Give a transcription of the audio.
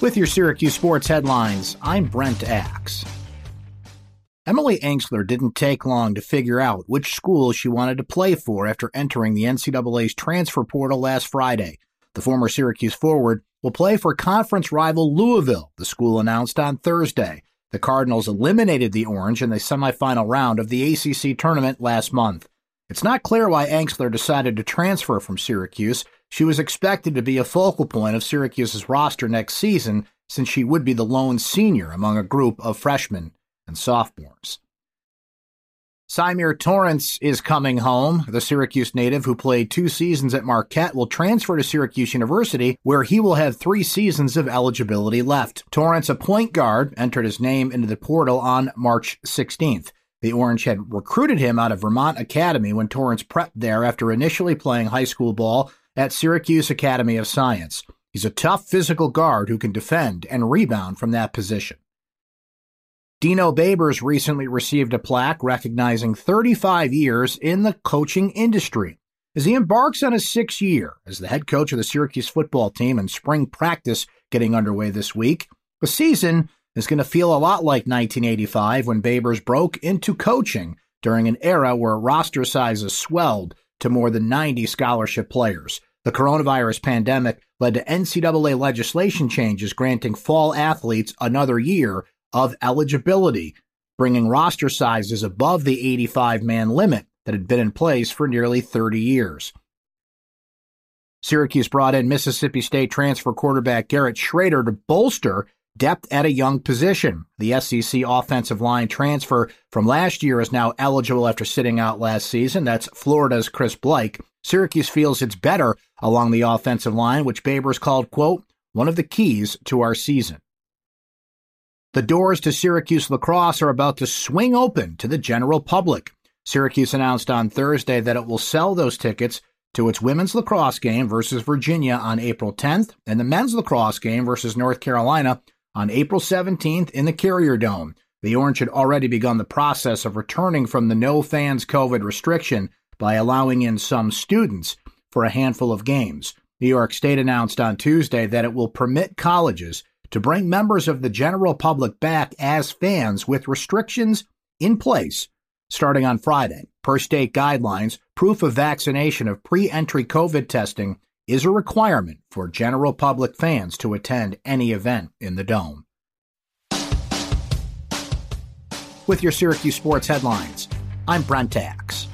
With your Syracuse sports headlines, I'm Brent Axe. Emily Engstler didn't take long to figure out which school she wanted to play for after entering the NCAA's transfer portal last Friday. The former Syracuse forward will play for conference rival Louisville, the school announced on Thursday. The Cardinals eliminated the Orange in the semifinal round of the ACC tournament last month. It's not clear why Engstler decided to transfer from Syracuse. She was expected to be a focal point of Syracuse's roster next season since she would be the lone senior among a group of freshmen and sophomores. Symir Torrence is coming home. The Syracuse native who played two seasons at Marquette will transfer to Syracuse University, where he will have three seasons of eligibility left. Torrence, a point guard, entered his name into the portal on March 16th. The Orange had recruited him out of Vermont Academy when Torrence prepped there after initially playing high school ball at Syracuse Academy of Science. He's a tough physical guard who can defend and rebound from that position. Dino Babers recently received a plaque recognizing 35 years in the coaching industry. As he embarks on his sixth year as the head coach of the Syracuse football team and spring practice getting underway this week, the season is going to feel a lot like 1985 when Babers broke into coaching during an era where roster sizes swelled to more than 90 scholarship players. The coronavirus pandemic led to NCAA legislation changes granting fall athletes another year of eligibility, bringing roster sizes above the 85 man limit that had been in place for nearly 30 years. Syracuse brought in Mississippi State transfer quarterback Garrett Shrader to bolster depth at a young position. The SEC offensive line transfer from last year is now eligible after sitting out last season. That's Florida's Chris Bleich. Syracuse feels it's better along the offensive line, which Babers called, quote, one of the keys to our season. The doors to Syracuse lacrosse are about to swing open to the general public. Syracuse announced on Thursday that it will sell those tickets to its women's lacrosse game versus Virginia on April 10th and the men's lacrosse game versus North Carolina on April 17th in the Carrier Dome. The Orange had already begun the process of returning from the no fans COVID restriction by allowing in some students for a handful of games. New York State announced on Tuesday that it will permit colleges to bring members of the general public back as fans with restrictions in place starting on Friday. Per state guidelines, proof of vaccination of pre entry COVID testing is a requirement for general public fans to attend any event in the Dome. With your Syracuse sports headlines, I'm Brent Axe.